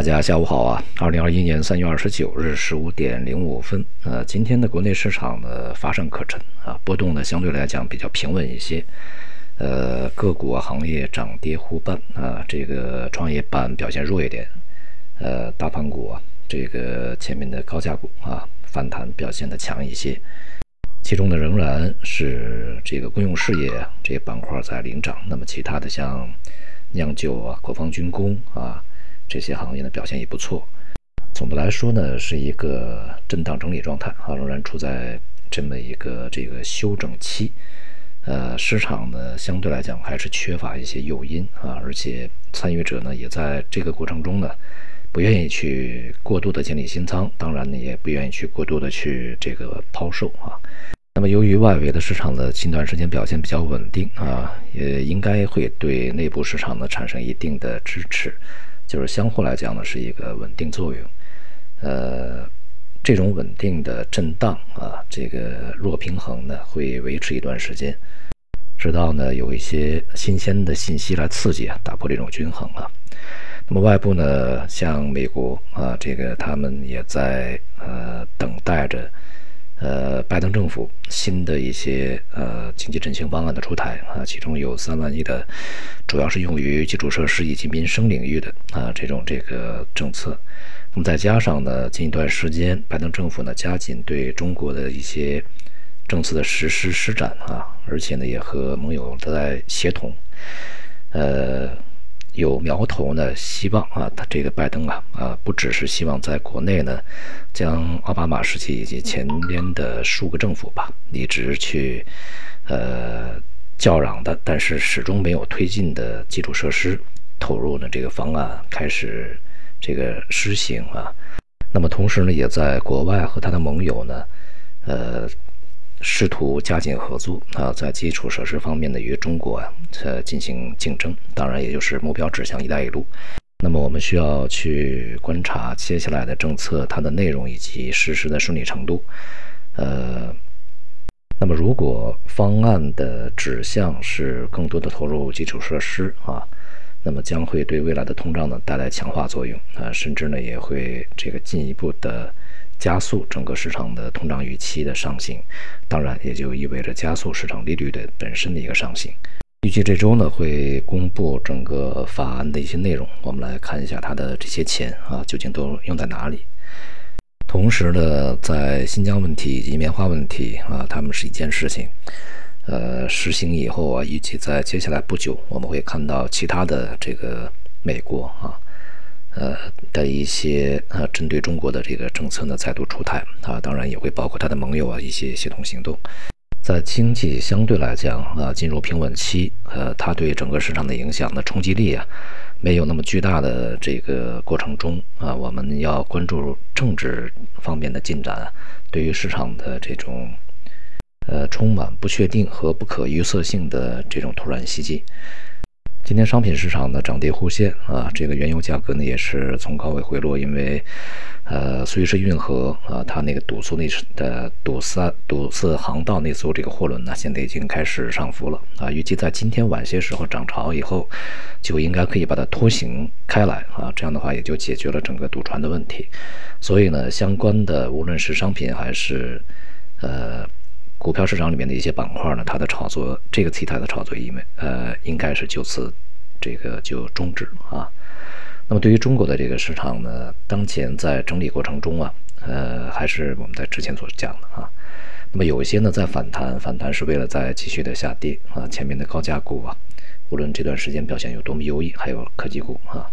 大家下午好啊！二零二一年三月二十九日十五点零五分，呃，今天的国内市场呢乏善可陈啊，波动呢相对来讲比较平稳一些，呃，个股啊行业涨跌互半啊，这个创业板表现弱一点，呃，大盘股啊这个前面的高价股啊反弹表现的强一些，其中呢仍然是这个公用事业这些板块在领涨，那么其他的像酿酒啊、国防军工啊。这些行业的表现也不错，总的来说呢，是一个震荡整理状态啊，仍然处在这么一个这个休整期。呃，市场呢相对来讲还是缺乏一些诱因啊，而且参与者呢也在这个过程中呢，不愿意去过度的建立新仓，当然呢也不愿意去过度的去这个抛售啊。那么由于外围的市场的近段时间表现比较稳定啊，也应该会对内部市场呢产生一定的支持。就是相互来讲呢，是一个稳定作用，呃，这种稳定的震荡啊，这个弱平衡呢，会维持一段时间，直到呢有一些新鲜的信息来刺激啊，打破这种均衡啊。那么外部呢，像美国啊，这个他们也在呃等待着。呃，拜登政府新的一些呃经济振兴方案的出台啊，其中有三万亿的，主要是用于基础设施以及民生领域的啊这种这个政策。那么再加上呢，近一段时间拜登政府呢加紧对中国的一些政策的实施施展啊，而且呢也和盟友在协同，呃。有苗头呢，希望啊，他这个拜登啊啊，不只是希望在国内呢，将奥巴马时期以及前边的数个政府吧，一直去呃叫嚷的，但是始终没有推进的基础设施投入呢这个方案开始这个施行啊。那么同时呢，也在国外和他的盟友呢，呃。试图加紧合作啊，在基础设施方面呢，与中国啊呃进行竞争，当然也就是目标指向“一带一路”。那么我们需要去观察接下来的政策它的内容以及实施的顺利程度。呃，那么如果方案的指向是更多的投入基础设施啊，那么将会对未来的通胀呢带来强化作用啊，甚至呢也会这个进一步的。加速整个市场的通胀预期的上行，当然也就意味着加速市场利率的本身的一个上行。预计这周呢会公布整个法案的一些内容，我们来看一下它的这些钱啊究竟都用在哪里。同时呢，在新疆问题以及棉花问题啊，他们是一件事情。呃，实行以后啊，预计在接下来不久，我们会看到其他的这个美国啊。呃的一些呃针对中国的这个政策呢再度出台啊，当然也会包括它的盟友啊一些协同行动，在经济相对来讲啊进入平稳期，呃，它对整个市场的影响的冲击力啊没有那么巨大的这个过程中啊，我们要关注政治方面的进展，对于市场的这种呃充满不确定和不可预测性的这种突然袭击。今天商品市场呢涨跌互现啊，这个原油价格呢也是从高位回落，因为，呃，苏伊士运河啊，它那个堵塞那是的堵塞堵塞航道那艘这个货轮呢，现在已经开始上浮了啊，预计在今天晚些时候涨潮以后，就应该可以把它拖行开来啊，这样的话也就解决了整个堵船的问题，所以呢，相关的无论是商品还是，呃。股票市场里面的一些板块呢，它的炒作，这个题材的炒作，因为呃，应该是就此这个就终止啊。那么对于中国的这个市场呢，当前在整理过程中啊，呃，还是我们在之前所讲的啊。那么有一些呢在反弹，反弹是为了在继续的下跌啊。前面的高价股啊，无论这段时间表现有多么优异，还有科技股啊，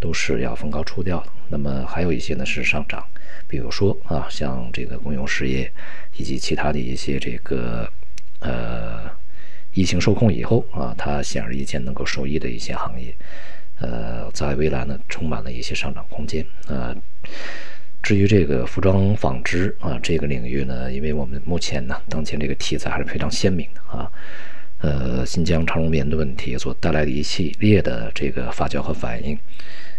都是要逢高出掉的。那么还有一些呢是上涨。比如说啊，像这个公用事业，以及其他的一些这个呃，疫情受控以后啊，它显而易见能够受益的一些行业，呃，在未来呢充满了一些上涨空间啊。至于这个服装纺织啊这个领域呢，因为我们目前呢当前这个题材还是非常鲜明的啊，呃，新疆长绒棉的问题所带来的一系列的这个发酵和反应。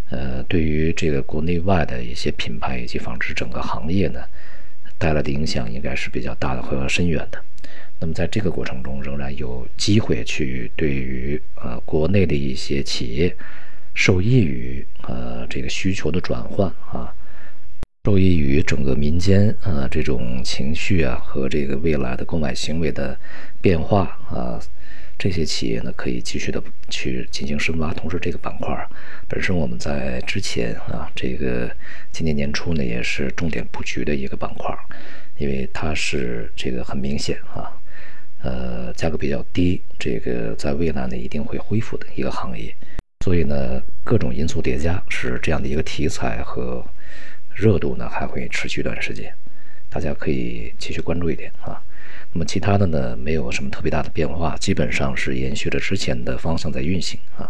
呃，对于这个国内外的一些品牌以及纺织整个行业呢，带来的影响应该是比较大的会和深远的。那么在这个过程中，仍然有机会去对于呃国内的一些企业受益于呃这个需求的转换啊，受益于整个民间啊这种情绪啊和这个未来的购买行为的变化啊。这些企业呢，可以继续的去进行深挖。同时，这个板块本身我们在之前啊，这个今年年初呢，也是重点布局的一个板块，因为它是这个很明显啊，呃，价格比较低，这个在未来呢一定会恢复的一个行业。所以呢，各种因素叠加，是这样的一个题材和热度呢，还会持续一段时间。大家可以继续关注一点啊。那么其他的呢，没有什么特别大的变化，基本上是延续着之前的方向在运行啊。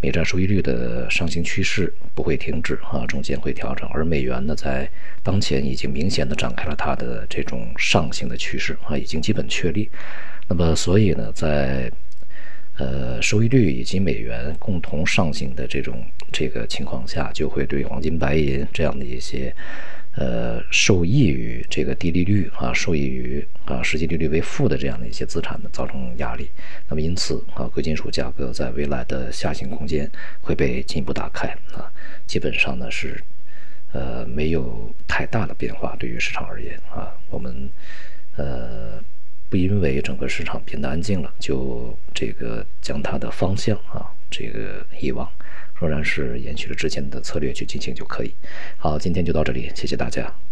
美债收益率的上行趋势不会停止啊，中间会调整，而美元呢，在当前已经明显的展开了它的这种上行的趋势啊，已经基本确立。那么所以呢，在呃收益率以及美元共同上行的这种这个情况下，就会对黄金、白银这样的一些。呃，受益于这个低利率啊，受益于啊实际利率为负的这样的一些资产呢，造成压力。那么因此啊，贵金属价格在未来的下行空间会被进一步打开啊。基本上呢是呃没有太大的变化，对于市场而言啊，我们呃不因为整个市场变得安静了，就这个将它的方向啊这个遗忘。仍然是延续着之前的策略去进行就可以。好，今天就到这里，谢谢大家。